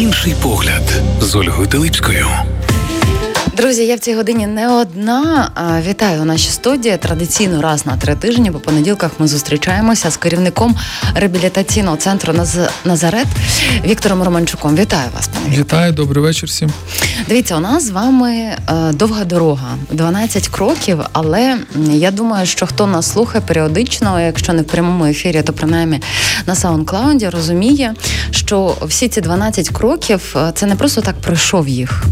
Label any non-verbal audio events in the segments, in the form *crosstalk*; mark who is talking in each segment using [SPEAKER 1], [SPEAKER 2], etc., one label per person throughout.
[SPEAKER 1] Інший погляд з Ольгою Теличкою.
[SPEAKER 2] Друзі, я в цій годині не одна. Вітаю у нашій студії. Традиційно раз на три тижні. По понеділках ми зустрічаємося з керівником реабілітаційного центру Назарет Віктором Романчуком. Вітаю вас, пане Віктор.
[SPEAKER 3] Вітаю, добрий вечір всім.
[SPEAKER 2] Дивіться, у нас з вами е, довга дорога, 12 кроків. Але я думаю, що хто нас слухає періодично, якщо не в прямому ефірі, то принаймні на саундклаунді розуміє, що всі ці 12 кроків е, це не просто так пройшов їх.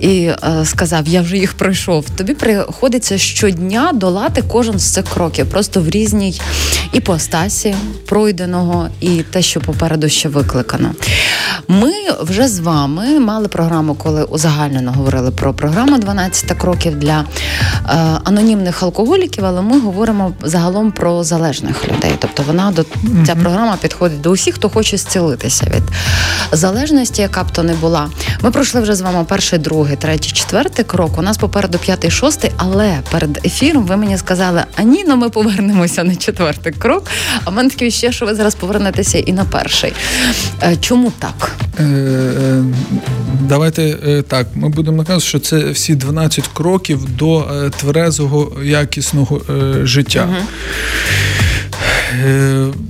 [SPEAKER 2] І е, сказав, я вже їх пройшов. Тобі приходиться щодня долати кожен з цих кроків, просто в різній іпостасі пройденого і те, що попереду ще викликано. Ми вже з вами мали програму, коли узагальнено говорили про програму «12 кроків для е, анонімних алкоголіків, але ми говоримо загалом про залежних людей. Тобто вона до ця програма підходить до усіх, хто хоче зцілитися від залежності, яка б то не була. Ми пройшли вже з вами перший, другий, третій, четвертий крок. У нас попереду п'ятий, шостий, але перед ефіром ви мені сказали, а ні, ну ми повернемося на четвертий крок. А в мене таке ще, що ви зараз повернетеся і на перший. Е, чому так? Е, е,
[SPEAKER 3] давайте так. Ми будемо наказувати, що це всі 12 кроків до тверезого якісного життя. Угу.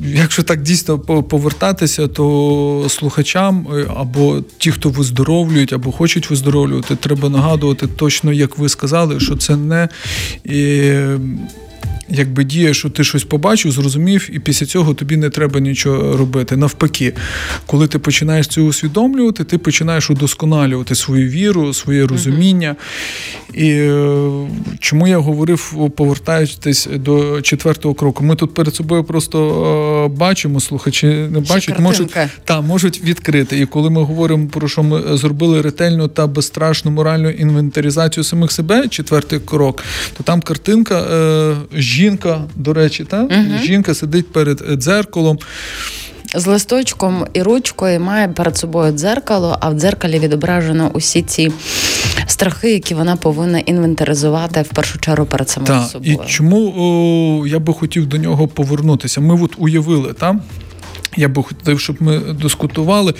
[SPEAKER 3] Якщо так дійсно повертатися, то слухачам або ті, хто виздоровлюють, або хочуть виздоровлювати, треба нагадувати точно, як ви сказали, що це не якби діє, що ти щось побачив, зрозумів, і після цього тобі не треба нічого робити. Навпаки, коли ти починаєш це усвідомлювати, ти починаєш удосконалювати свою віру, своє розуміння. І е, чому я говорив, повертаючись до четвертого кроку, ми тут перед собою просто е, бачимо, слухачі не бачать, можуть та можуть відкрити. І коли ми говоримо про що ми зробили ретельну та безстрашну моральну інвентаризацію самих себе, четвертий крок, то там картинка. Е, жінка, до речі, та? Угу. жінка сидить перед дзеркалом.
[SPEAKER 2] З листочком і ручкою має перед собою дзеркало, а в дзеркалі відображено усі ці страхи, які вона повинна інвентаризувати в першу чергу перед самою так. собою.
[SPEAKER 3] І чому о, я би хотів до нього повернутися? Ми от уявили, та? я би хотів, щоб ми дискутували.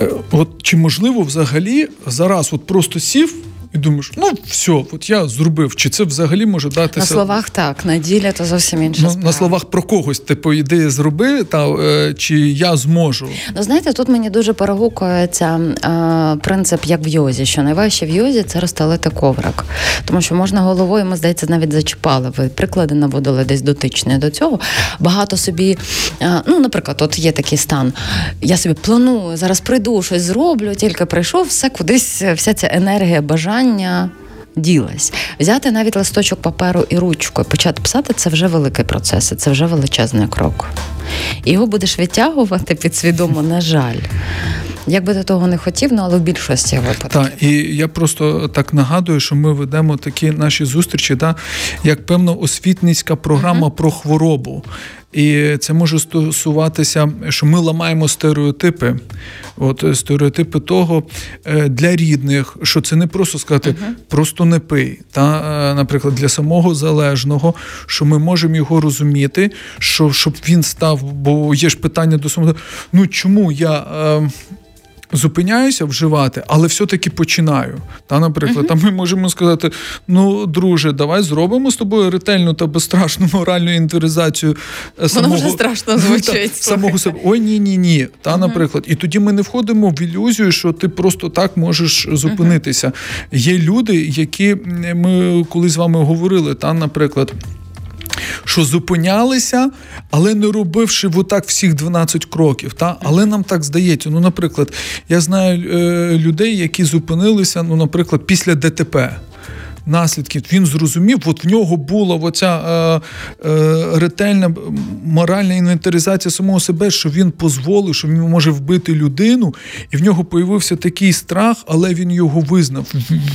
[SPEAKER 3] Е, от чи можливо взагалі зараз от просто сів і думаєш, ну все, от я зробив. Чи це взагалі може датися?
[SPEAKER 2] На словах так, на ділі то зовсім інше.
[SPEAKER 3] Ну, на словах про когось, типу, іди зроби, та е, чи я зможу.
[SPEAKER 2] Ну знаєте, тут мені дуже перегукується е, принцип, як в йозі, що найважче в йозі це розстелити коврик. Тому що можна головою, ми здається, навіть зачіпали. Ви приклади наводили десь дотичні до цього. Багато собі, е, ну, наприклад, от є такий стан. Я собі планую, зараз прийду, щось зроблю, тільки прийшов, все кудись, вся ця енергія бажання бажання ділась. Взяти навіть листочок паперу і ручку і почати писати це вже великий процес, і це вже величезний крок. І його будеш відтягувати підсвідомо, на жаль. Як би до того не хотів, ну але в більшості випадків.
[SPEAKER 3] Так, і я просто так нагадую, що ми ведемо такі наші зустрічі, да, як певна освітницька програма uh-huh. про хворобу. І це може стосуватися, що ми ламаємо стереотипи. От стереотипи того е, для рідних, що це не просто сказати, uh-huh. просто не пий. Та, е, Наприклад, для самого залежного, що ми можемо його розуміти, що щоб він став, бо є ж питання до самого, ну чому я. Е, Зупиняюся вживати, але все-таки починаю. Та, Наприклад, uh-huh. там ми можемо сказати: ну, друже, давай зробимо з тобою ретельну та безстрашну моральну інвентаризацію
[SPEAKER 2] самого вже страшно *laughs* звучить.
[SPEAKER 3] Та, самого себе. Ой, ні, ні, ні. Та, uh-huh. наприклад, і тоді ми не входимо в ілюзію, що ти просто так можеш зупинитися. Uh-huh. Є люди, які ми коли з вами говорили, та, наприклад що зупинялися, але не робивши отак всіх 12 кроків. Та? Але нам так здається. Ну, наприклад, я знаю е, людей, які зупинилися, ну, наприклад, після ДТП наслідків. Він зрозумів, от в нього була оця е, е, ретельна моральна інвентаризація самого себе, що він дозволив, що він може вбити людину, і в нього появився такий страх, але він його визнав.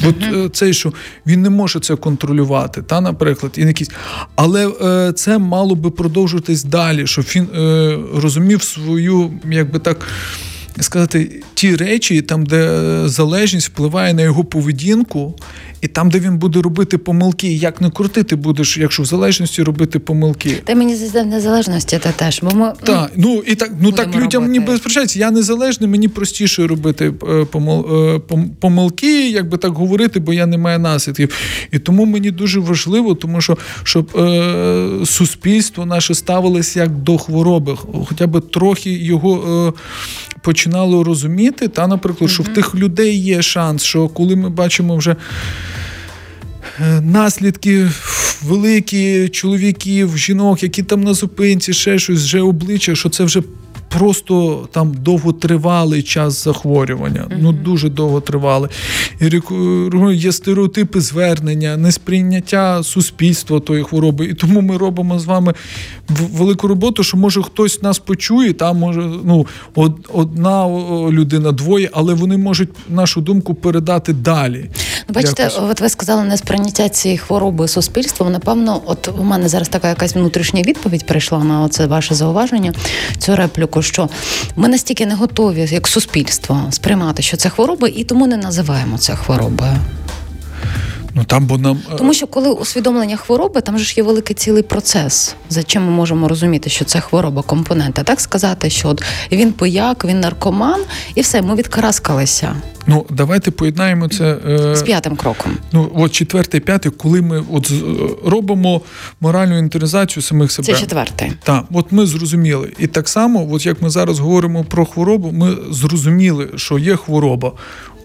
[SPEAKER 3] От е, цей, що він не може це контролювати, та, наприклад, і якісь. Але е, це мало би продовжуватись далі, щоб він е, розумів свою, якби так сказати, ті речі, там, де залежність впливає на його поведінку, і там, де він буде робити помилки, як не крутити будеш, якщо в залежності робити помилки.
[SPEAKER 2] Та мені здається, в незалежності це теж. Бо ми
[SPEAKER 3] так, ну і так, ну так людям робити. ніби сперечається. Я незалежний, мені простіше робити е, помил, е, помилки, як би так говорити, бо я не маю наслідків. І тому мені дуже важливо, тому що щоб е, суспільство наше ставилося як до хвороби, хоча б трохи його. Е, Починало розуміти, та, наприклад, що в тих людей є шанс, що коли ми бачимо вже Е, наслідки великі чоловіків, жінок, які там на зупинці, ще щось, вже обличчя, що це вже просто там довготривалий час захворювання. Mm-hmm. Ну дуже довготривалий. І є стереотипи звернення, несприйняття суспільства тої хвороби. І тому ми робимо з вами велику роботу, що може хтось нас почує, там може ну одна людина, двоє, але вони можуть нашу думку передати далі.
[SPEAKER 2] Ну, бачите, Якось. от ви сказали несприйняття цієї хвороби суспільством. Напевно, от у мене зараз така якась внутрішня відповідь прийшла на це ваше зауваження, цю репліку що ми настільки не готові, як суспільство, сприймати, що це хвороба, і тому не називаємо це хворобою.
[SPEAKER 3] Ну там бо нам
[SPEAKER 2] е, тому, що коли усвідомлення хвороби, там же ж є великий цілий процес, за чим ми можемо розуміти, що це хвороба компонента. Так сказати, що от він пояк, він наркоман, і все, ми відкараскалися.
[SPEAKER 3] Ну давайте поєднаємо це
[SPEAKER 2] е... з п'ятим кроком.
[SPEAKER 3] Ну от четвертий, п'ятий, коли ми от е, робимо моральну інтеризацію самих себе.
[SPEAKER 2] Це четвертий.
[SPEAKER 3] Так, от ми зрозуміли, і так само, от як ми зараз говоримо про хворобу, ми зрозуміли, що є хвороба.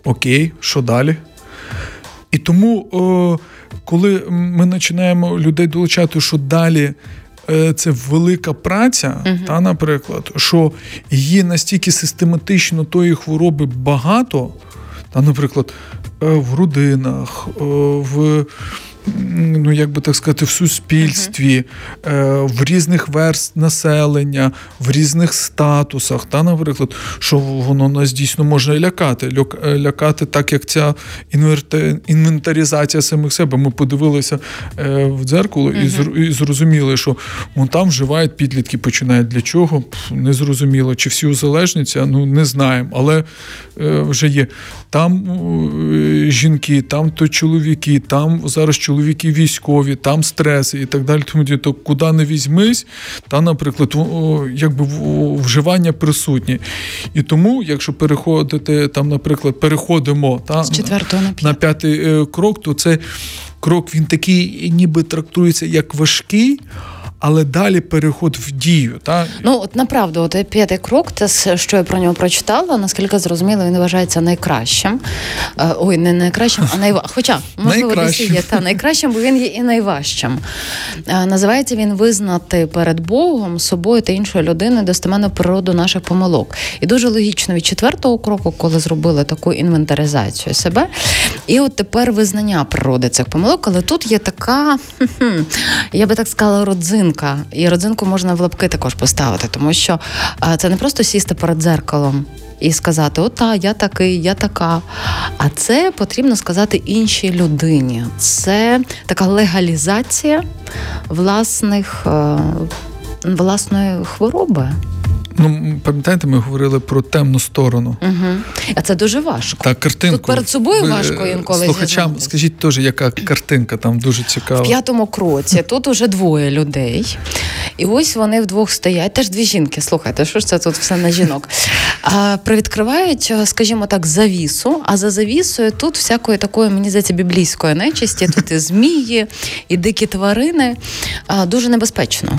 [SPEAKER 3] Окей, що далі? І тому, коли ми починаємо людей долучати, що далі. Е, це велика праця, uh-huh. та, наприклад, що є настільки систематично тої хвороби багато, та, наприклад, е, в родинах, в ну як би так сказати, в суспільстві, uh-huh. в різних верст населення, в різних статусах. Та, Наприклад, що воно нас дійсно може лякати. Е, лякати, так як ця інвентаризація самих себе. Ми подивилися е, в дзеркало uh-huh. і зрозуміли, що вон там вживають підлітки, починають для чого. Не зрозуміло, чи всі узалежняться, ну не знаємо, але вже є. Там жінки, там то чоловіки, там зараз чоловіки військові, там стреси і так далі. Тому то куди не візьмись, та, наприклад, якби вживання присутні. І тому, якщо переходити там, наприклад, переходимо та,
[SPEAKER 2] з на,
[SPEAKER 3] на п'ятий е, крок, то це крок він такий, ніби трактується як важкий але далі переход в дію. Так?
[SPEAKER 2] Ну от направду, от п'ятий крок, це що я про нього прочитала. Наскільки зрозуміло, він вважається найкращим. Е, ой, не найкращим, а найва... *laughs* Хоча можливо десь є та найкращим, бо він є і найважчим. Е, називається він визнати перед Богом собою та іншою людиною достеменну природу наших помилок. І дуже логічно від четвертого кроку, коли зробили таку інвентаризацію себе, і от тепер визнання природи цих помилок, але тут є така, я би так сказала, родзинка родзинка, і родзинку можна в лапки також поставити, тому що це не просто сісти перед дзеркалом. І сказати, ота, я такий, я така. А це потрібно сказати іншій людині. Це така легалізація власних, е, власної хвороби.
[SPEAKER 3] Ну, пам'ятаєте, ми говорили про темну сторону.
[SPEAKER 2] Угу. А це дуже важко.
[SPEAKER 3] Так, картинку.
[SPEAKER 2] Тут перед собою Ви, важко інколи.
[SPEAKER 3] Слухачам, зізнатись. скажіть теж, яка картинка там дуже цікава.
[SPEAKER 2] В п'ятому кроці тут уже двоє людей. І ось вони вдвох стоять. Теж дві жінки. Слухайте, що ж це тут все на жінок? А, Привідкривають, скажімо так, завісу, а за завісою тут всякої такої, мені здається, біблійської нечисті. Тут і змії, і дикі тварини. А, Дуже небезпечно.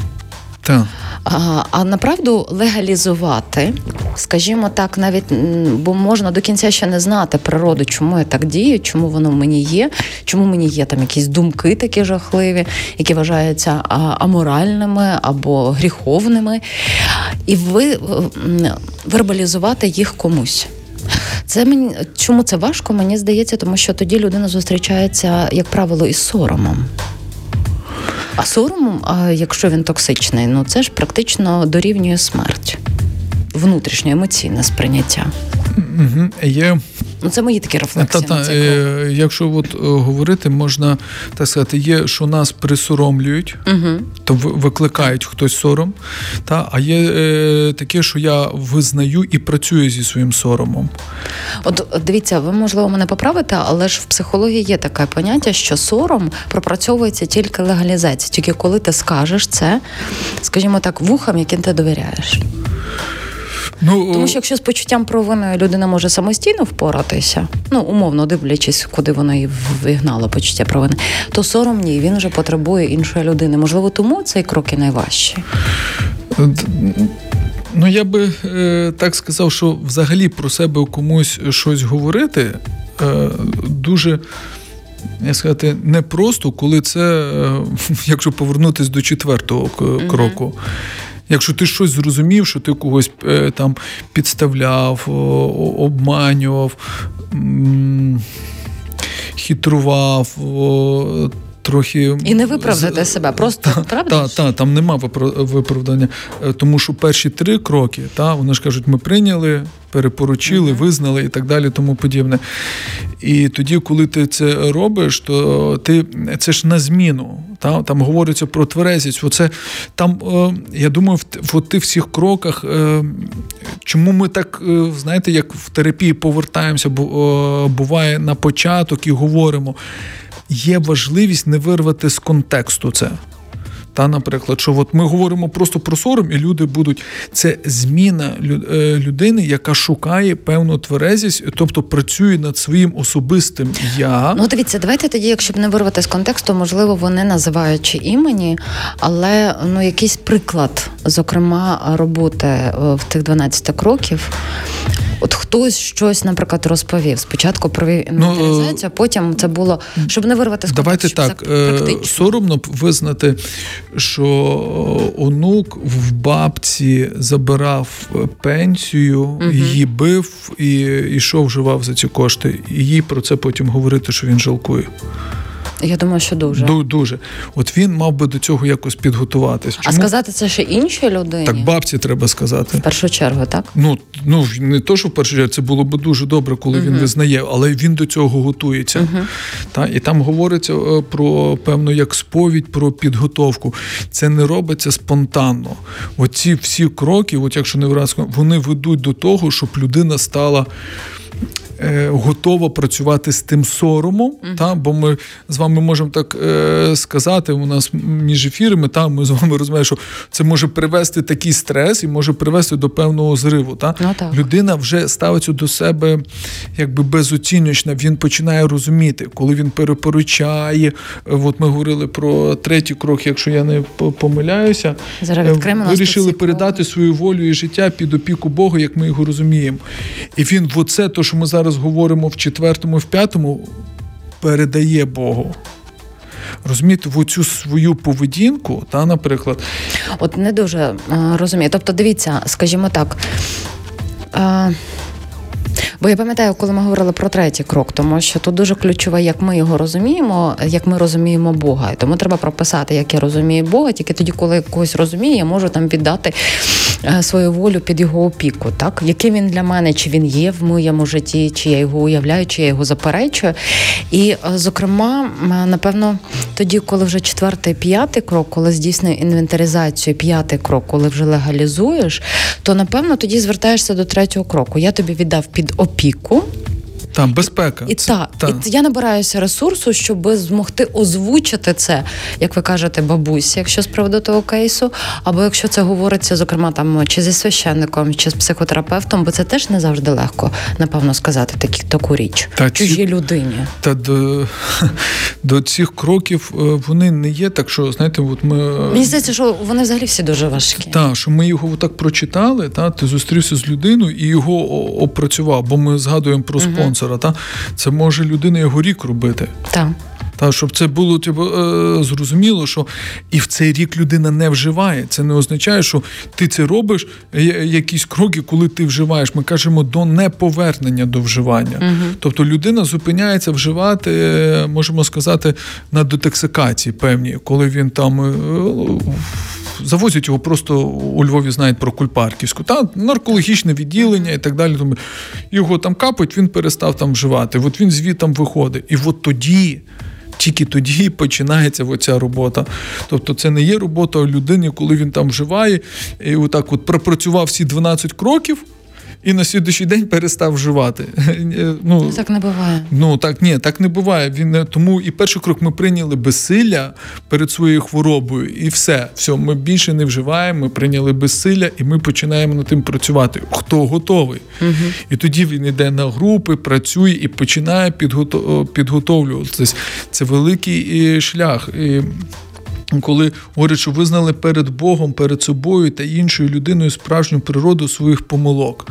[SPEAKER 3] Так.
[SPEAKER 2] А а направду легалізувати, скажімо так, навіть бо можна до кінця ще не знати природу, чому я так дію, чому воно в мені є, чому мені є там якісь думки такі жахливі, які вважаються аморальними або гріховними, і ви вербалізувати їх комусь. Це мені чому це важко? Мені здається, тому що тоді людина зустрічається, як правило, із соромом. А сором, якщо він токсичний, ну це ж практично дорівнює смерть, внутрішнє емоційне сприйняття.
[SPEAKER 3] Є
[SPEAKER 2] Ну, це мої такі рефлексії.
[SPEAKER 3] Та, та, е, якщо от е, говорити, можна так сказати, є, що нас присоромлюють,
[SPEAKER 2] Угу.
[SPEAKER 3] то викликають хтось сором. Та, а є е, таке, що я визнаю і працюю зі своїм соромом.
[SPEAKER 2] От дивіться, ви можливо мене поправите, але ж в психології є таке поняття, що сором пропрацьовується тільки легалізація, тільки коли ти скажеш це, скажімо так, вухам, яким ти довіряєш.
[SPEAKER 3] Ну,
[SPEAKER 2] Тому що якщо з почуттям провини людина може самостійно впоратися, ну умовно дивлячись, куди вона і вигнала почуття провини, то сором ні, він вже потребує іншої людини. Можливо, тому цей крок і найважчий.
[SPEAKER 3] Ну, я би е, так сказав, що взагалі про себе комусь щось говорити е, дуже. Я сказати, непросто, коли це, е, *laughs* якщо повернутися до четвертого кроку. Якщо ти щось зрозумів, що ти когось е, там підставляв, обманював, хитрував, трохи.
[SPEAKER 2] І не виправдати себе, просто правда?
[SPEAKER 3] так,
[SPEAKER 2] ж?
[SPEAKER 3] та, там нема виправдання. Е, Тому що перші три кроки, та, вони ж кажуть, ми прийняли, перепоручили, визнали і так далі, тому подібне. І тоді, коли ти це робиш, то ти це ж на зміну. Та, там говориться про тверезість. Оце там, е, я думаю, в, тих всіх кроках, е, чому ми так, е, знаєте, як в терапії повертаємося, е, буває на початок і говоримо. Є важливість не вирвати з контексту це. Та, наприклад, що от ми говоримо просто про сором, і люди будуть. Це зміна е, людини, яка шукає певну тверезість, тобто працює над своїм особистим я.
[SPEAKER 2] Ну, дивіться, давайте тоді, якщо б не вирвати з контексту, можливо, вони називаючи імені, але ну якийсь приклад, зокрема, роботи е, в тих 12 кроків. От хтось щось, наприклад, розповів. Спочатку провів інвентаризацію, а потім це було, щоб не вирвати з
[SPEAKER 3] Ну, Давайте так, е,
[SPEAKER 2] практично.
[SPEAKER 3] соромно визнати, що онук в бабці забирав е, пенсію, її бив і йшов, вживав за ці кошти. І їй про це потім говорити, що він жалкує.
[SPEAKER 2] Я думаю, що дуже.
[SPEAKER 3] Ду- Дуже. От він мав би до цього якось підготуватись.
[SPEAKER 2] А сказати це ще іншій людині?
[SPEAKER 3] Так бабці треба сказати.
[SPEAKER 2] В першу чергу, так?
[SPEAKER 3] Ну, ну не то, що в першу чергу, це було б дуже добре, коли він визнає, але він до цього готується. Та, і там говориться е, про певно як сповідь, про підготовку. Це не робиться спонтанно. Оці всі кроки, от якщо не враз, вони ведуть до того, щоб людина стала. Е, Готова працювати з тим соромом, та, бо ми з вами можемо так е, сказати, у нас між ефірами, та, ми з вами розуміємо, що це може привести такий стрес і може привести до певного зриву. Та?
[SPEAKER 2] Ну, так.
[SPEAKER 3] Людина вже ставиться до себе якби безоціночно, він починає розуміти, коли він перепоручає. От ми говорили про третій крок, якщо я не помиляюся,
[SPEAKER 2] Зараз
[SPEAKER 3] е, вирішили передати свою волю і життя під опіку Бога, як ми його розуміємо. І він, оце, то, що ми зараз говоримо в четвертому, в п'ятому, передає Богу. Розумієте, в оцю свою поведінку, та, наприклад,
[SPEAKER 2] От не дуже е, розумію. Тобто, дивіться, скажімо так. Е, Бо я пам'ятаю, коли ми говорили про третій крок, тому що тут дуже ключове, як ми його розуміємо, як ми розуміємо Бога. І тому треба прописати, як я розумію Бога. Тільки тоді, коли я когось розумію, я можу там віддати свою волю під його опіку. Так, яким він для мене, чи він є в моєму житті, чи я його уявляю, чи я його заперечую. І, е, зокрема, напевно, тоді, коли вже четвертий, п'ятий крок, коли здійснює інвентаризацію, п'ятий крок, коли вже легалізуєш, то напевно тоді звертаєшся до третього кроку. Я тобі віддав під опіку.
[SPEAKER 3] Там безпека.
[SPEAKER 2] І
[SPEAKER 3] Це-
[SPEAKER 2] так,
[SPEAKER 3] та.
[SPEAKER 2] і я набираюся ресурсу, щоб змогти озвучити це, як ви кажете, бабусі, якщо з приводу того кейсу, або якщо це говориться, зокрема, там чи зі священником, чи з психотерапевтом, бо це теж не завжди легко, напевно, сказати такі таку річ
[SPEAKER 3] Та ці-
[SPEAKER 2] чужій людині.
[SPEAKER 3] Та до, *laughs* до цих кроків е, вони не є так, що знаєте, от ми.
[SPEAKER 2] Мені здається, що вони взагалі всі дуже важкі.
[SPEAKER 3] Так, що ми його так прочитали, та, ти зустрівся з людиною і його опрацював, бо ми згадуємо про спонсора. Та, це може людина його рік робити.
[SPEAKER 2] Так.
[SPEAKER 3] Та, щоб це було типу, е, зрозуміло, що і в цей рік людина не вживає. Це не означає, що ти це робиш е, якісь кроки, коли ти вживаєш. Ми кажемо до неповернення до вживання. Тобто людина зупиняється вживати, е, можемо сказати, на детоксикації певні, коли він там. е, завозять його просто у Львові знають про Кульпарківську, та наркологічне відділення і так далі. Тому Його там капають, він перестав там вживати. От він звітом виходить. І от тоді. Тільки тоді починається оця робота. Тобто це не є робота людини, коли він там вживає, і отак от пропрацював всі 12 кроків, і на слідуючий день перестав вживати. *laughs*
[SPEAKER 2] Ну, Так не буває.
[SPEAKER 3] Ну так ні, так не буває. Він тому і перший крок ми прийняли безсилля перед своєю хворобою, і все. Все, ми більше не вживаємо. Ми прийняли безсилля, і ми починаємо над тим працювати. Хто готовий? Угу. І тоді він йде на групи, працює і починає підготовлюватися. Це великий шлях. І коли говорять, що визнали перед Богом, перед собою та іншою людиною справжню природу своїх помилок.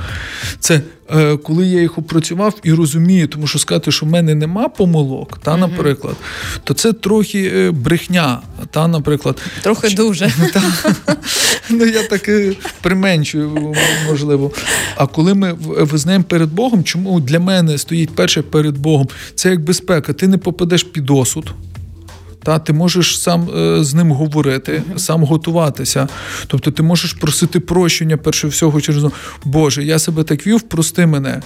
[SPEAKER 3] Це е, коли я їх опрацював і розумію, тому що сказати, що в мене нема помилок, та, наприклад, то це трохи е, брехня. Та, наприклад.
[SPEAKER 2] Трохи дуже. *laughs*
[SPEAKER 3] Та, ну, Я так применшую, можливо. А коли ми визнаємо перед Богом, чому для мене стоїть перше перед Богом, це як безпека, ти не попадеш під осуд. Та ти можеш сам е, з ним говорити, сам готуватися. Тобто ти можеш просити прощення перше всього через Боже, я себе так вів, прости мене.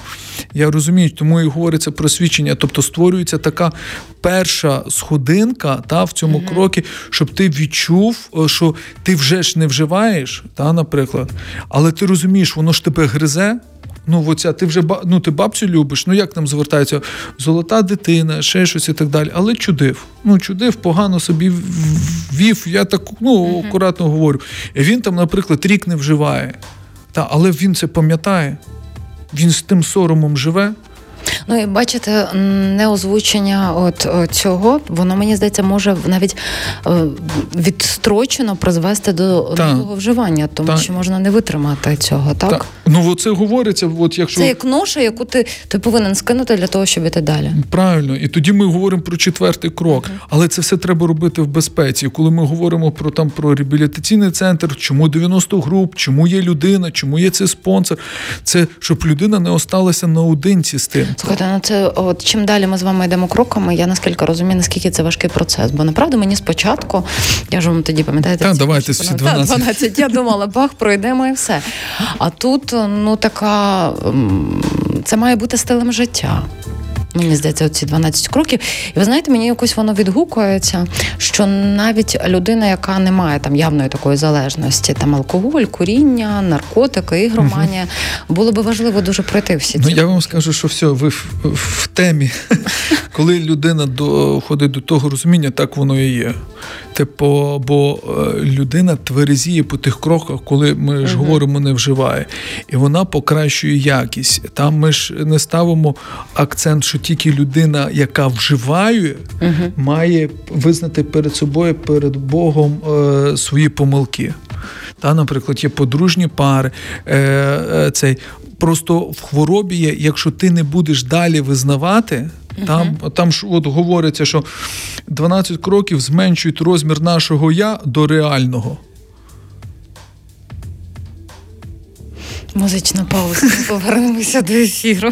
[SPEAKER 3] Я розумію, тому і говориться про свідчення. Тобто створюється така перша сходинка та, в цьому mm-hmm. крокі, щоб ти відчув, е, що ти вже ж не вживаєш, та, наприклад, але ти розумієш, воно ж тебе гризе. Ну, оця, ти вже ну, ти бабцю любиш, ну як там звертаються? Золота дитина, ще щось і так далі. Але чудив. Ну, чудив, погано собі вів. Я так ну, акуратно говорю. І він там, наприклад, рік не вживає. Та, Але він це пам'ятає. Він з тим соромом живе.
[SPEAKER 2] Ну і бачите, неозвучення от цього, воно мені здається, може навіть е, відстрочено призвести до нового вживання, тому так. що можна не витримати цього, так? так.
[SPEAKER 3] Ну це говориться, от якщо
[SPEAKER 2] це як ноша, яку ти ти повинен скинути для того, щоб іти далі.
[SPEAKER 3] Правильно, і тоді ми говоримо про четвертий крок, uh-huh. але це все треба робити в безпеці. Коли ми говоримо про там про реабілітаційний центр, чому 90 груп, чому є людина, чому є цей спонсор, це щоб людина не осталася наодинці з тим.
[SPEAKER 2] Слухайте, ну це от чим далі ми з вами йдемо кроками, я наскільки розумію, наскільки це важкий процес. Бо направду мені спочатку, я ж вам тоді пам'ятаєте,
[SPEAKER 3] Так, давайте всі 12.
[SPEAKER 2] Та, 12. Я думала, бах, пройдемо і все. А тут ну така це має бути стилем життя. Мені здається, оці 12 кроків. І ви знаєте, мені якось воно відгукується, що навіть людина, яка не має там явної такої залежності, там алкоголь, куріння, наркотики, ігроманія, було би важливо дуже пройти всі
[SPEAKER 3] ну, ці. Ну я вам скажу, що все, ви в, в темі, *laughs* коли людина доходить до того розуміння, так воно і є. Типу, бо е, людина тверезіє по тих кроках, коли ми ж uh-huh. говоримо, не вживає, і вона покращує якість. Там ми ж не ставимо акцент, що тільки людина, яка вживає, uh-huh. має визнати перед собою, перед Богом е, свої помилки. Та, Наприклад, є подружні пари. Е, е, цей. Просто в хворобі є, якщо ти не будеш далі визнавати. Там там ж от говориться, що 12 кроків зменшують розмір нашого я до реального.
[SPEAKER 2] Музична пауза. Повернемося до ефіру.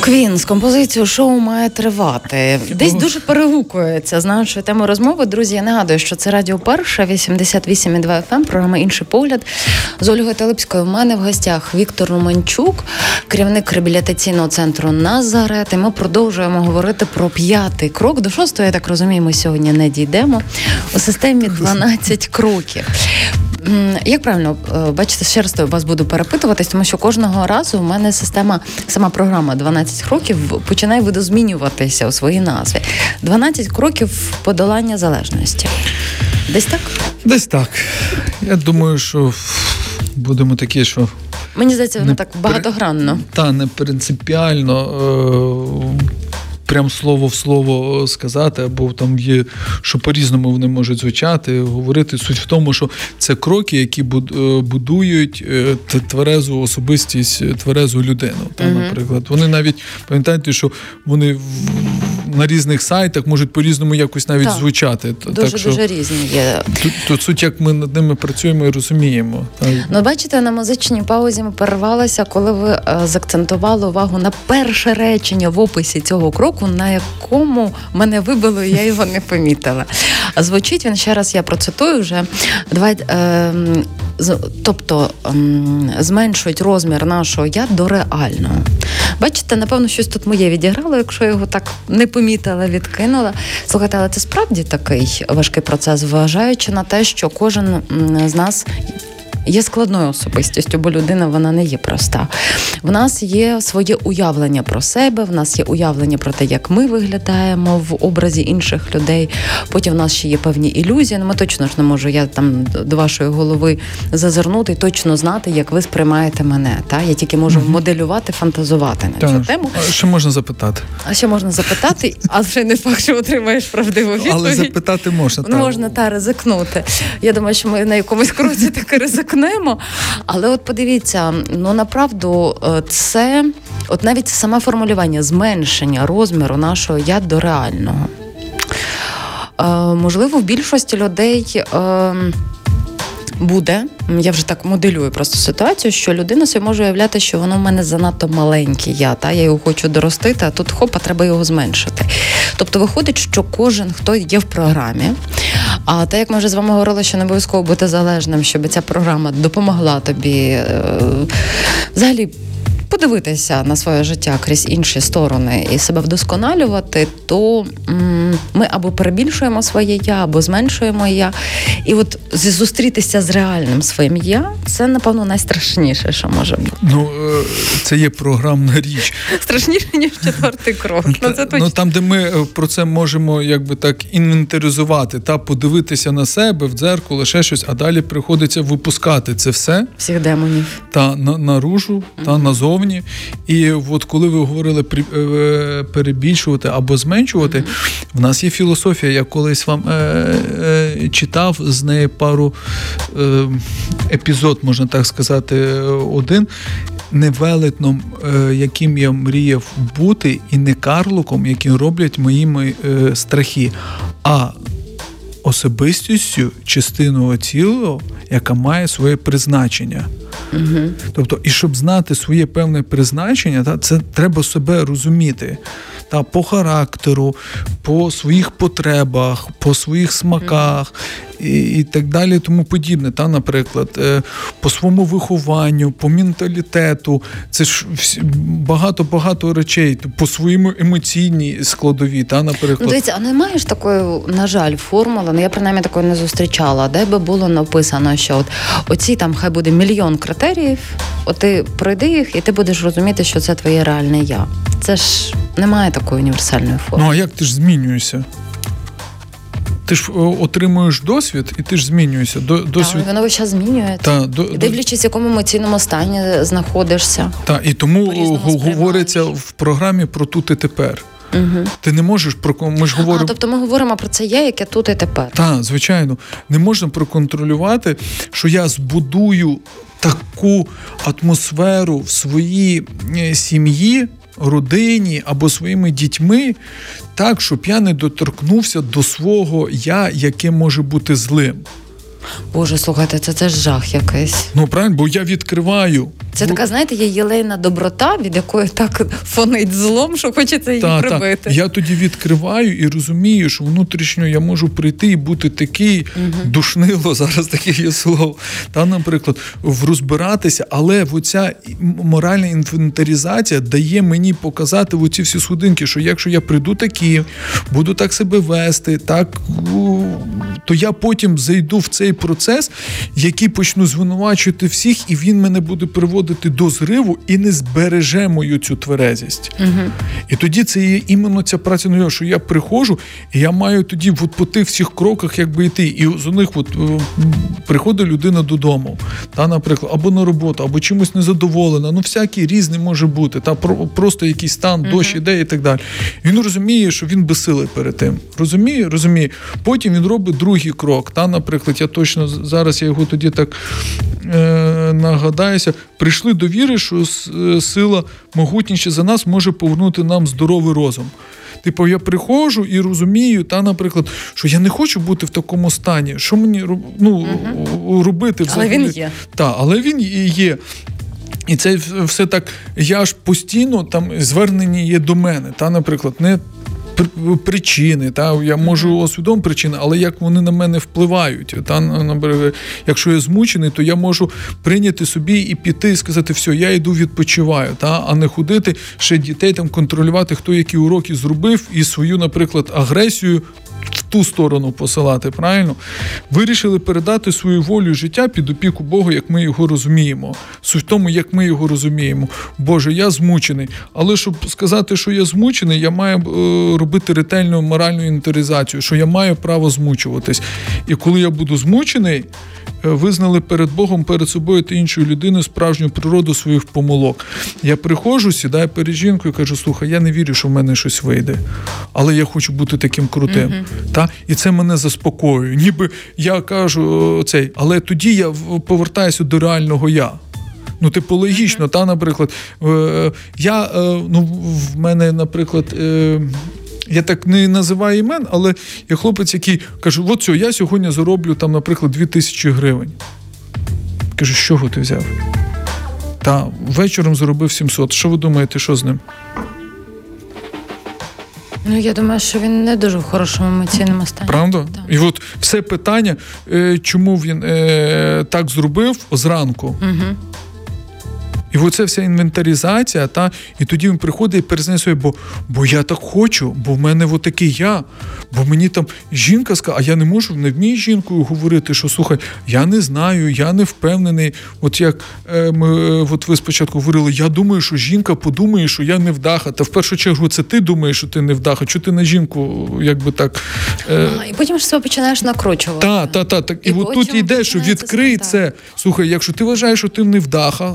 [SPEAKER 2] Квін з композицією шоу має тривати. Десь дуже перегукується. Знаючи тему розмови, друзі. Я нагадую, що це Радіо Перша, 88,2 FM, програма Інший погляд з Ольгою Талипською. У мене в гостях Віктор Романчук, керівник реабілітаційного центру Назарет. І Ми продовжуємо говорити про п'ятий крок. До шостого, я так розумію, ми сьогодні не дійдемо у системі 12 кроків. Як правильно е, бачите, ще раз вас буду перепитуватись, тому що кожного разу у мене система, сама програма 12 кроків починає видозмінюватися у своїй назві. 12 кроків подолання залежності. Десь так?
[SPEAKER 3] Десь так. Я думаю, що будемо такі, що.
[SPEAKER 2] Мені здається, воно так багатогранно.
[SPEAKER 3] Та не принципіально. Е- прям слово в слово сказати, або там є, що по-різному вони можуть звучати, говорити. Суть в тому, що це кроки, які е, будують е, тверезу особистість, тверезу людину. Там, mm-hmm. Наприклад, вони навіть пам'ятаєте, що вони на різних сайтах можуть по-різному якось навіть
[SPEAKER 2] так.
[SPEAKER 3] звучати.
[SPEAKER 2] Дуже
[SPEAKER 3] так, що
[SPEAKER 2] дуже різні є.
[SPEAKER 3] Тут, тут суть, як ми над ними працюємо і розуміємо.
[SPEAKER 2] Ну, бачите, на музичній паузі ми перервалися, коли ви е, заакцентували увагу на перше речення в описі цього кроку, на якому мене вибило, і я його не помітила. Звучить він ще раз, я процитую вже. Давай, е, тобто е, зменшують розмір нашого я до реального. Бачите, напевно, щось тут моє відіграло, якщо я його так не помітила, відкинула. Слухайте, але це справді такий важкий процес, вважаючи на те, що кожен з нас є складною особистістю, бо людина вона не є проста. В нас є своє уявлення про себе, в нас є уявлення про те, як ми виглядаємо в образі інших людей. Потім в нас ще є певні ілюзії. Ну, ми точно ж не можу я там до вашої голови зазирнути і точно знати, як ви сприймаєте мене. Та я тільки можу моделювати, фантазувати на цю тему.
[SPEAKER 3] А Що можна запитати?
[SPEAKER 2] А ще можна запитати, а вже не факт, що отримаєш правдиву відповідь.
[SPEAKER 3] Але запитати можна.
[SPEAKER 2] Ну, можна та ризикнути. Я думаю, що ми на якомусь кроці таки ризикнемо. Але от подивіться, ну направду е, це от навіть саме формулювання зменшення розміру нашого я до реального. Е, можливо, в більшості людей. Буде, я вже так моделюю просто ситуацію, що людина собі може уявляти, що воно в мене занадто маленьке я, та я його хочу доростити, а тут хопа, треба його зменшити. Тобто виходить, що кожен, хто є в програмі, а те, як ми вже з вами говорили, що не обов'язково бути залежним, щоб ця програма допомогла тобі е, взагалі подивитися на своє життя крізь інші сторони і себе вдосконалювати, то ми або перебільшуємо своє я, або зменшуємо я. І от зустрітися з реальним своїм я це, напевно, найстрашніше, що може бути.
[SPEAKER 3] Ну, е, це є програмна річ. *laughs*
[SPEAKER 2] Страшніше, ніж четвертий крок. Ну, це точно.
[SPEAKER 3] ну там, де ми е, про це можемо якби так інвентаризувати, та подивитися на себе в дзеркало, ще щось, а далі приходиться випускати це все.
[SPEAKER 2] Всіх демонів.
[SPEAKER 3] Та на, наружу, та назовні зовні. І от коли ви говорили е, перебільшувати або зменшувати, в нас є філософія. Я колись вам е, е, читав з неї пару е, епізод, можна так сказати, один. Не велетном, е, яким я мріяв бути, і не карлуком, яким роблять мої, е, страхи, а особистістю частиною тіла, яка має своє призначення. Угу. Тобто, і щоб знати своє певне призначення, та, це треба себе розуміти та, по характеру, по своїх потребах, по своїх смаках і і так далі, тому подібне. Та, Наприклад, е, по своєму вихованню, по менталітету, це ж багато-багато речей, по своєму емоційній складові. Та, наприклад. Ну,
[SPEAKER 2] дивіться, а немає ж такої, на жаль, формули, ну я принаймні такої не зустрічала, де би було написано, що от оці там хай буде мільйон критеріїв, от ти пройди їх, і ти будеш розуміти, що це твоє реальне я. Це ж немає такої універсальної форми.
[SPEAKER 3] Ну а як ти ж змінюєшся? Ти ж отримуєш досвід, і ти ж змінюєшся. Досвід...
[SPEAKER 2] Воно весь час змінюється.
[SPEAKER 3] Та, до,
[SPEAKER 2] Дивлячись, в якому емоційному стані знаходишся.
[SPEAKER 3] Так, і тому говориться в програмі про тут і тепер. Угу. Ти не можеш про ми ж говоримо.
[SPEAKER 2] А, Тобто ми говоримо про це я, яке тут і тепер.
[SPEAKER 3] Так, звичайно, не можна проконтролювати, що я збудую таку атмосферу в своїй е, сім'ї родині або своїми дітьми, так, щоб я не доторкнувся до свого я, яке може бути злим.
[SPEAKER 2] Боже, слухайте, це це ж жах якийсь.
[SPEAKER 3] Ну правильно, бо я відкриваю.
[SPEAKER 2] Це бо... така, знаєте, є єлейна доброта, від якої так фонить злом, що хочеться її та, прибити.
[SPEAKER 3] Та. Я тоді відкриваю і розумію, що внутрішньо я можу прийти і бути такий угу. душнило, *laughs* зараз таке є слово. Та, наприклад, розбиратися, але оця моральна інвентаризація дає мені показати в оці всі судинки, що якщо я прийду такий, буду так себе вести, так то я потім зайду в цей процес, який почну звинувачувати всіх, і він мене буде приводити до зриву і не збереже мою цю тверезість. Угу. І тоді це є іменно ця праця на що я приходжу, і я маю тоді от по тих всіх кроках якби йти. І з них от е, приходить людина додому, та, наприклад, або на роботу, або чимось незадоволена. Ну, всякий різний може бути, та просто якийсь стан, угу. дощ іде і так далі. Він розуміє, що він безсилий перед тим. Розуміє, розуміє. Потім він робить другий крок. Та, наприклад, я точно зараз я його тоді так е, нагадаюся. Прийшли до віри, що е, сила могутніша за нас може повернути нам здоровий розум. Типу, я приходжу і розумію, та, наприклад, що я не хочу бути в такому стані. Що мені ну, угу. робити взагалі?
[SPEAKER 2] Але він є.
[SPEAKER 3] Так, але він і є. І це все так. Я ж постійно там звернені є до мене. Та, наприклад, не причини. Та я можу усвідомити причини, але як вони на мене впливають. Та наприклад, якщо я змучений, то я можу прийняти собі і піти і сказати, все, я йду відпочиваю, та а не ходити ще дітей там контролювати, хто які уроки зробив, і свою, наприклад, агресію ту сторону посилати, правильно? Вирішили передати свою волю життя під опіку Бога, як ми його розуміємо. Суть в тому, як ми його розуміємо. Боже, я змучений. Але щоб сказати, що я змучений, я маю е, робити ретельну моральну інвентаризацію, що я маю право змучуватись. І коли я буду змучений, Е, визнали перед Богом, перед собою та іншою людиною справжню природу своїх помилок. Я приходжу, сідаю перед жінкою і кажу: слухай, я не вірю, що в мене щось вийде, але я хочу бути таким крутим. uh Та? І це мене заспокоює. Ніби я кажу цей, але тоді я повертаюся до реального я. Ну, типу, логічно, та, наприклад, е, я е, ну, в мене, наприклад, я так не називаю імен, але є хлопець, який каже: от все, я сьогодні зароблю там, наприклад, 2000 гривень. Кажу, з чого ти взяв? Та вечором заробив 700. Що ви думаєте, що з ним?
[SPEAKER 2] Ну, я думаю, що він не дуже в хорошому емоційному стані.
[SPEAKER 3] Правда? Так. І от все питання, е, чому він е, так зробив зранку. Угу. І оце вся інвентаризація, та, і тоді він приходить і перезнає своє, бо бо я так хочу, бо в мене такий я. Бо мені там жінка сказала, а я не можу не вмію жінкою говорити, що слухай, я не знаю, я не впевнений. От як е, ми, е, от ви спочатку говорили, я думаю, що жінка подумає, що я не вдаха. Та в першу чергу це ти думаєш, що ти не вдаха, що ти на жінку, якби так.
[SPEAKER 2] Е... А, І потім ж себе починаєш накручувати.
[SPEAKER 3] Так, так, так. так. І, і от тут йде, що відкрий це. Слухай, якщо ти вважаєш, що ти не вдаха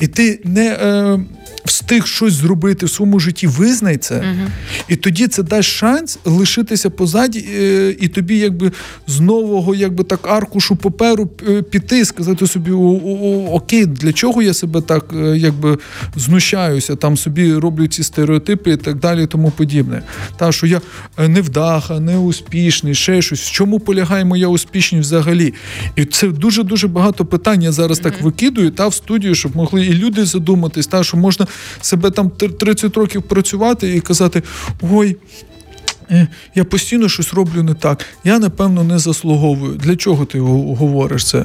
[SPEAKER 3] і ти не е, встиг щось зробити в своєму житті, визнай це, угу. і тоді це дасть шанс лишитися позаді, е, і тобі, якби з нового, якби так, аркушу паперу е, піти, сказати собі: Окей, для чого я себе так е, якби знущаюся, там собі роблю ці стереотипи і так далі, і тому подібне. Та що я е, невдаха, неуспішний, ще щось. В чому полягає моя успішність взагалі? І це дуже дуже багато питань я зараз угу. так викидую та в студію, щоб могли і люди задуматись, та що можна себе там 30 років працювати і казати: ой. Е, я постійно щось роблю не так. Я напевно не заслуговую. Для чого ти говориш це?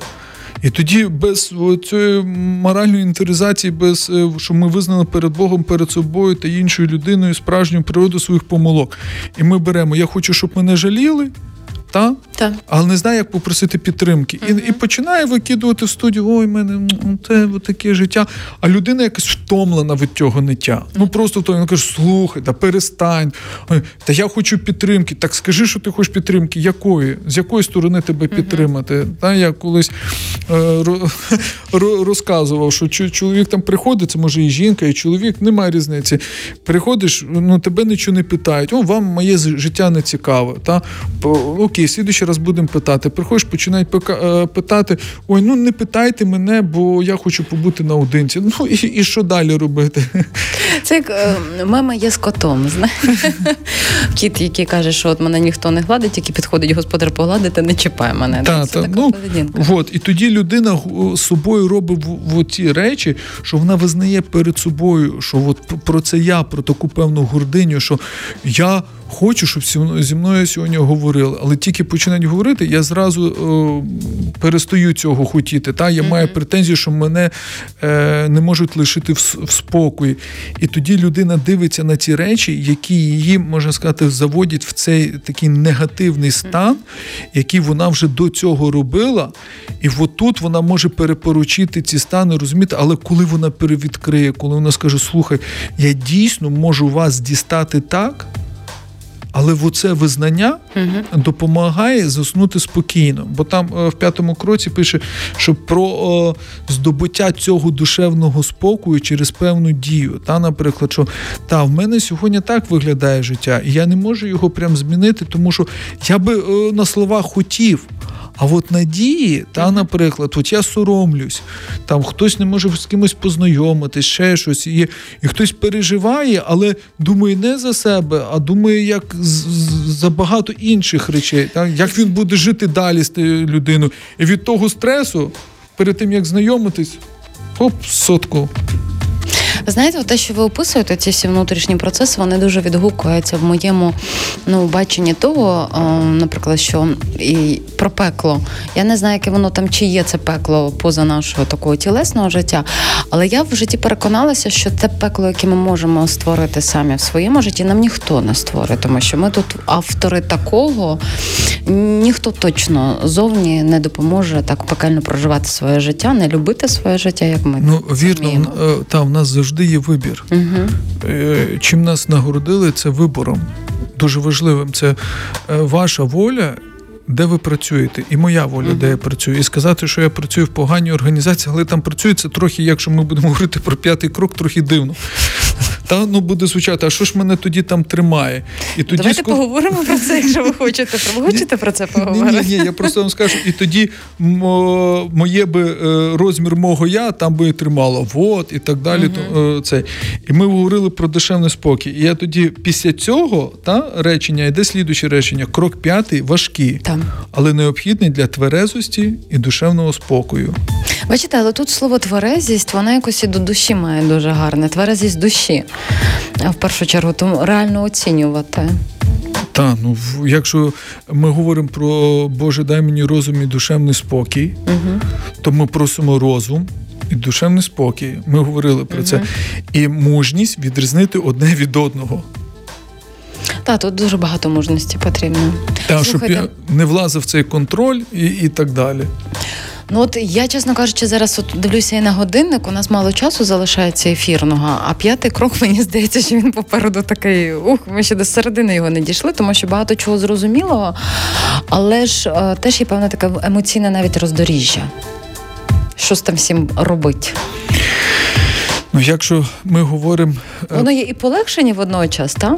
[SPEAKER 3] І тоді без цієї моральної інтеризації, без е, що ми визнали перед Богом, перед собою та іншою людиною справжню природу своїх помилок. І ми беремо: я хочу, щоб мене жаліли та? Та. але не знає, як попросити підтримки. Угу. І і починає викидувати в студію, ой, мене це таке життя. А людина якась втомлена від цього ниття. Ну просто то він каже, слухай, та перестань. Ой, та я хочу підтримки. Так скажи, що ти хочеш підтримки. Якої? З якої сторони тебе підтримати? Угу. Та я колись е, *laughs* розказував, що чоловік там приходить, це може і жінка, і чоловік, немає різниці. Приходиш, ну тебе нічого не питають. О, вам моє життя не цікаве. Та? Окей окей, слідуючий раз будемо питати. Приходиш, починають е, питати: ой, ну не питайте мене, бо я хочу побути наодинці. Ну і і що далі робити?
[SPEAKER 2] Це як е, мама є з котом. знаєш. Кіт, який каже, що от мене ніхто не гладить, який підходить господар погладити, не чіпає мене.
[SPEAKER 3] Та, Це та, така ну, от, І тоді людина з собою робить в ті речі, що вона визнає перед собою, що от про це я, про таку певну гординю, що я хочу, щоб зі мною сьогодні говорили, але тільки починають говорити, я зразу о, перестаю цього хотіти. Та Я mm-hmm. маю претензію, що мене е, не можуть лишити в, в спокої. І тоді людина дивиться на ці речі, які її, можна сказати, заводять в цей такий негативний стан, який вона вже до цього робила. І от тут вона може перепоручити ці стани, розуміти, але коли вона перевідкриє, коли вона скаже, слухай, я дійсно можу вас дістати так. Але в оце визнання угу. допомагає заснути спокійно. Бо там е, в п'ятому кроці пише, що про о, здобуття цього душевного спокою через певну дію. Та, Наприклад, що та, в мене сьогодні так виглядає життя, і я не можу його прям змінити, тому що я би о, е, на словах хотів. А от надії, та, наприклад, от я соромлюсь, там хтось не може з кимось познайомитись, ще щось, і, і хтось переживає, але думає не за себе, а думає, як за багато інших речей, так? як він буде жити далі з тією людиною. І від того стресу, перед тим як знайомитись, хоп, сотку.
[SPEAKER 2] Знаєте, те, що ви описуєте, ці всі внутрішні процеси, вони дуже відгукуються в моєму ну, баченні того, наприклад, що і про пекло. Я не знаю, яке воно там чи є це пекло поза нашого такого тілесного життя. Але я в житті переконалася, що те пекло, яке ми можемо створити самі в своєму житті, нам ніхто не створить, тому що ми тут автори такого, ніхто точно зовні не допоможе так пекельно проживати своє життя, не любити своє життя, як ми.
[SPEAKER 3] Ну вірно, е, там в нас завжди завжди є вибір. Угу. Чим нас нагородили, це вибором. Дуже важливим. Це е, ваша воля. Де ви працюєте, і моя воля, uh-huh. де я працюю, і сказати, що я працюю в поганій організації, але там працюю, це трохи, якщо ми будемо *laughs* говорити про п'ятий крок, трохи дивно та ну буде звучати, а що ж мене тоді там тримає?
[SPEAKER 2] І тоді Давайте ско... поговоримо про це, якщо ви хочете. Ви хочете про це поговорити?
[SPEAKER 3] Ні, ні, ні, я просто вам скажу, і тоді моє би е, розмір мого я там би тримало, вот і так далі. Угу. То, це. І ми говорили про душевний спокій. І я тоді після цього та речення йде слідуюче речення: крок п'ятий важкий, там. але необхідний для тверезості і душевного спокою.
[SPEAKER 2] Бачите, але тут слово тверезість, вона якось і до душі має дуже гарне. Тверезість душі в першу чергу, тому реально оцінювати.
[SPEAKER 3] Так, ну якщо ми говоримо про Боже, дай мені розум і душевний спокій, угу. то ми просимо розум і душевний спокій. Ми говорили про угу. це. І мужність відрізнити одне від одного.
[SPEAKER 2] Так, тут дуже багато мужності потрібно.
[SPEAKER 3] Так, щоб я не влазив в цей контроль і, і так далі.
[SPEAKER 2] Ну от я, чесно кажучи, зараз от дивлюся і на годинник. У нас мало часу залишається ефірного, а п'ятий крок *laughs* мені здається, що він попереду такий. Ух, ми ще до середини його не дійшли, тому що багато чого зрозумілого, але ж е, теж є певне таке емоційне навіть роздоріжжя. Що з тим всім робить?
[SPEAKER 3] Ну, якщо ми говоримо.
[SPEAKER 2] Е, Воно є і полегшення водночас, так?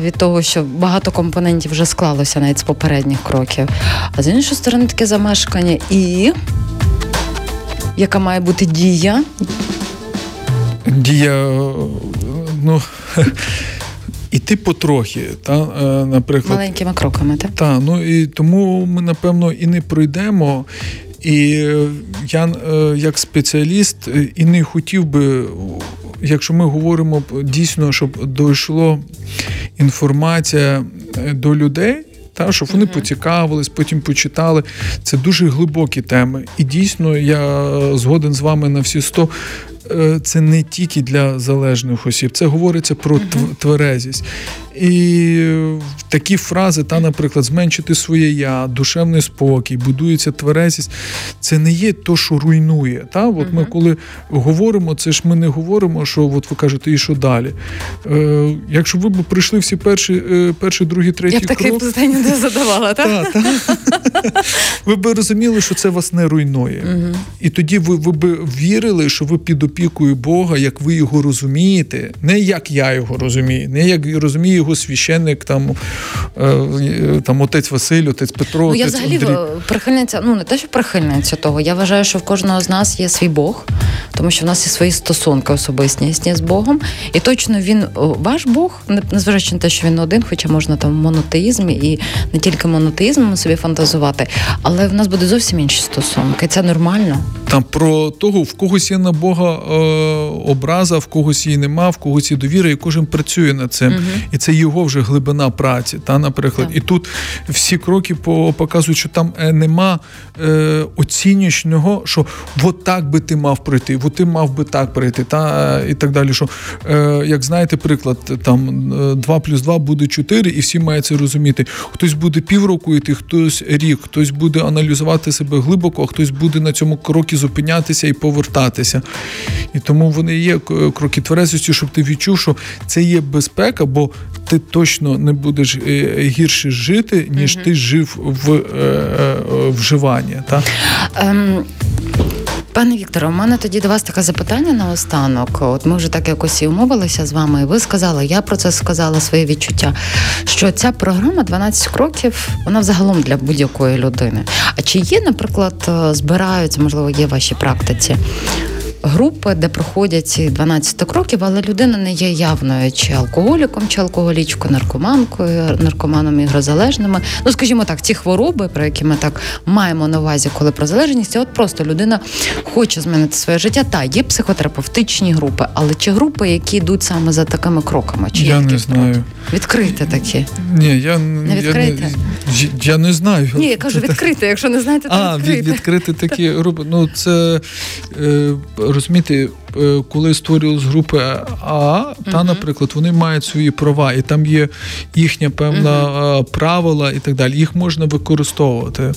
[SPEAKER 2] від того, що багато компонентів вже склалося навіть з попередніх кроків. А з іншої сторони, таке замешкання і яка має бути дія?
[SPEAKER 3] Дія, ну. *laughs* Іти потрохи, та наприклад,
[SPEAKER 2] маленькими кроками, так?
[SPEAKER 3] Так, ну і тому ми напевно і не пройдемо. І я е, як спеціаліст і не хотів би якщо ми говоримо дійсно, щоб дійшло інформація е, до людей. Та, щоб вони uh-huh. поцікавились, потім почитали. Це дуже глибокі теми. І дійсно, я згоден з вами на всі сто. Е, це не тільки для залежних осіб, це говориться про uh-huh. тверезість. І такі фрази, та, наприклад, зменшити своє я, душевний спокій, будується тверезість, це не є то, що руйнує. Та? От Ми коли говоримо, це ж ми не говоримо, що от ви кажете, і що далі. Е, Якщо ви б прийшли всі перші, е, перший, другий, третій Я б
[SPEAKER 2] таке питання не задавала, так?
[SPEAKER 3] Та, та. Ви б розуміли, що це вас не руйнує. І тоді ви, ви б вірили, що ви під опікою Бога, як ви його розумієте, не як я його розумію, не як розумію його священник, там е, там отець Василь, отець Петро. Ну,
[SPEAKER 2] отець
[SPEAKER 3] Я
[SPEAKER 2] взагалі
[SPEAKER 3] Андрій.
[SPEAKER 2] прихильниця, ну не те, що прихильниця того. Я вважаю, що в кожного з нас є свій Бог, тому що в нас є свої стосунки особистісні з Богом. І точно він ваш Бог, незважаючи на те, що він один, хоча можна там в монотеїзмі і не тільки монотеїзмом собі фантазувати, але в нас буде зовсім інші стосунки. Це нормально.
[SPEAKER 3] Там про того, в когось є на Бога е, образа, в когось її нема, в когось є довіра, і кожен працює над цим. Угу. І це його вже глибина праці. Та, наприклад, так. і тут всі кроки показують, що там е, нема е, оцінюючного, що от так би ти мав пройти, от ти мав би так пройти, та і так далі. Що, е, Як знаєте, приклад, там 2 плюс 2 буде 4, і всі мають це розуміти. Хтось буде півроку йти, хтось рік, хтось буде аналізувати себе глибоко, а хтось буде на цьому крокі зупинятися і повертатися. І тому вони є кроки тверезості, щоб ти відчув, що це є безпека, бо ти точно не будеш е, гірше жити, ніж угу. ти жив в е, е, вживанні. Так?
[SPEAKER 2] Пане Вікторе, у мене тоді до вас таке запитання на останок. От ми вже так якось і умовилися з вами, і ви сказали, я про це сказала своє відчуття. Що ця програма 12 кроків, вона взагалом для будь-якої людини. А чи є, наприклад, збираються, можливо, є в вашій практиці? Групи, де проходять ці 12 кроків, але людина не є явною чи алкоголіком, чи алкоголічкою, наркоманкою, наркоманом ігрозалежними. Ну, скажімо так, ці хвороби, про які ми так маємо на увазі, коли про залежність, от просто людина хоче змінити своє життя. Та є психотерапевтичні групи, але чи групи, які йдуть саме за такими кроками? Чи
[SPEAKER 3] я не знаю.
[SPEAKER 2] Відкрити такі?
[SPEAKER 3] Ні, я
[SPEAKER 2] не відкрите.
[SPEAKER 3] Я, я не знаю.
[SPEAKER 2] Ні, я кажу відкрити. Якщо не знаєте, то
[SPEAKER 3] а,
[SPEAKER 2] відкрити.
[SPEAKER 3] відкрите такі. Ну це е, розумієте, е, коли створювалась групи А, та, наприклад, вони мають свої права, і там є їхня певна правила і так далі. Їх можна використовувати.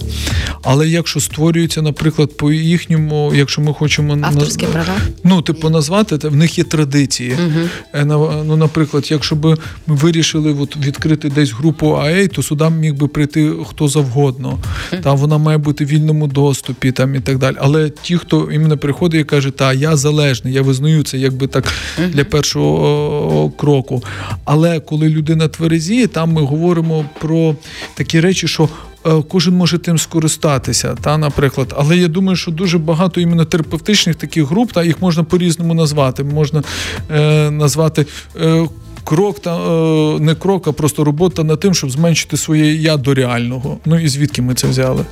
[SPEAKER 3] Але якщо створюється, наприклад, по їхньому, якщо ми хочемо
[SPEAKER 2] авторські права,
[SPEAKER 3] ну типу назвати, в них є традиції. Угу. Ну, наприклад, якщо б ми вирішили от, відкрити десь групу АЕ, то сюди міг би прийти хто завгодно. Там вона має бути в вільному доступі там і так далі. Але ті, хто іменно приходить і каже, та я залежний, я визнаю це якби так для першого кроку. Але коли людина тверезіє, там ми говоримо про такі речі, що. Е, кожен може тим скористатися, та, наприклад. Але я думаю, що дуже багато іменно терапевтичних таких груп, та їх можна по-різному назвати. Можна е, назвати. Е, Крок та е, не крок, а просто робота над тим, щоб зменшити своє я до реального. Ну і звідки ми це взяли?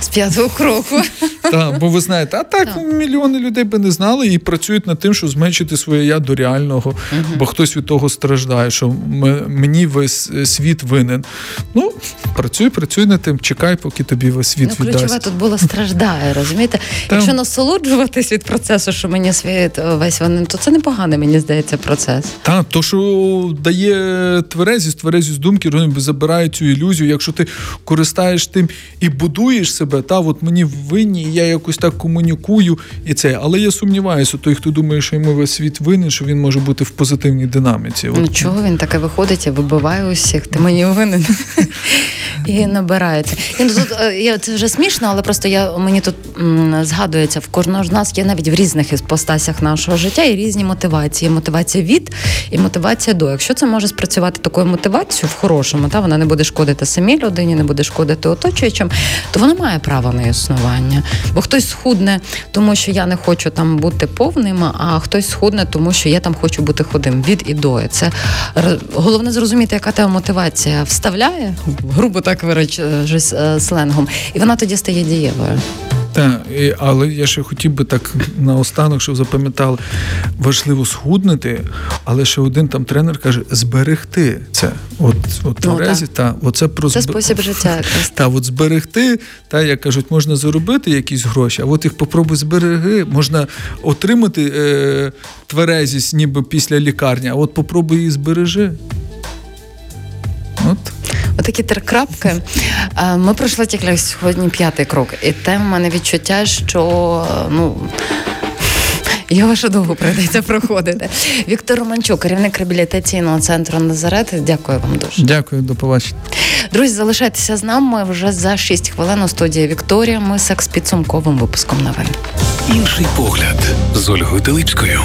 [SPEAKER 2] З п'ятого кроку.
[SPEAKER 3] Так, бо ви знаєте, а так, мільйони людей би не знали і працюють над тим, щоб зменшити своє я до реального, бо хтось від того страждає, що мені весь світ винен. Ну, працюй, працюй над тим, чекай, поки тобі весь світ
[SPEAKER 2] ну,
[SPEAKER 3] віддасть.
[SPEAKER 2] Ключове тут було страждає, розумієте? Там... Якщо насолоджуватись від процесу, що мені світ весь винен, то це непоганий, мені здається, процес.
[SPEAKER 3] Так, то що дає тверезість, тверезість думки, забирає цю ілюзію. Якщо ти користаєш тим і будуєш себе, та от мені винні, я якось так комунікую і це. Але я сумніваюся, той, хто думає, що йому весь світ винен, що він може бути в позитивній динаміці.
[SPEAKER 2] Ну чого він таке виходить, я вибиваю усіх, ти мені винен і набирається. Ну, е, це вже смішно, але просто я мені тут згадується в кожного з нас є навіть в різних іпостасях нашого життя і різні мотивації. Мотивація від і мотивація до. Якщо це може спрацювати такою мотивацією в хорошому, та вона не буде шкодити самій людині, не буде шкодити оточуючим, то вона має право на існування. Бо хтось схудне, тому що я не хочу там бути повним, а хтось схудне, тому що я там хочу бути худим. Від і до. Це головне зрозуміти, яка тебе мотивація вставляє, грубо так виражусь е, сленгом, і вона тоді стає дієвою.
[SPEAKER 3] Так, але я ще хотів би так наостанок, щоб запам'ятали, важливо схуднити, але ще один там тренер каже: зберегти це. От от ну, Терезі, та, оце про
[SPEAKER 2] Це спосіб життя.
[SPEAKER 3] Та, от зберегти, та, як кажуть, можна заробити якісь гроші, а от їх попробуй збереги, можна отримати е, тверезість, ніби після лікарні, а от попробуй її збережи.
[SPEAKER 2] От. Отакі три крапки. Ми пройшли тільки сьогодні п'ятий крок. І те в мене відчуття, що ну. Його ще довго прийдеться проходити. Віктор Романчук, керівник реабілітаційного центру Назарет. Дякую вам дуже.
[SPEAKER 3] Дякую, до побачення.
[SPEAKER 2] Друзі, залишайтеся з нами вже за 6 хвилин у студії Вікторія. Ми з підсумковим випуском новин.
[SPEAKER 1] Інший погляд з Ольгою Телипською.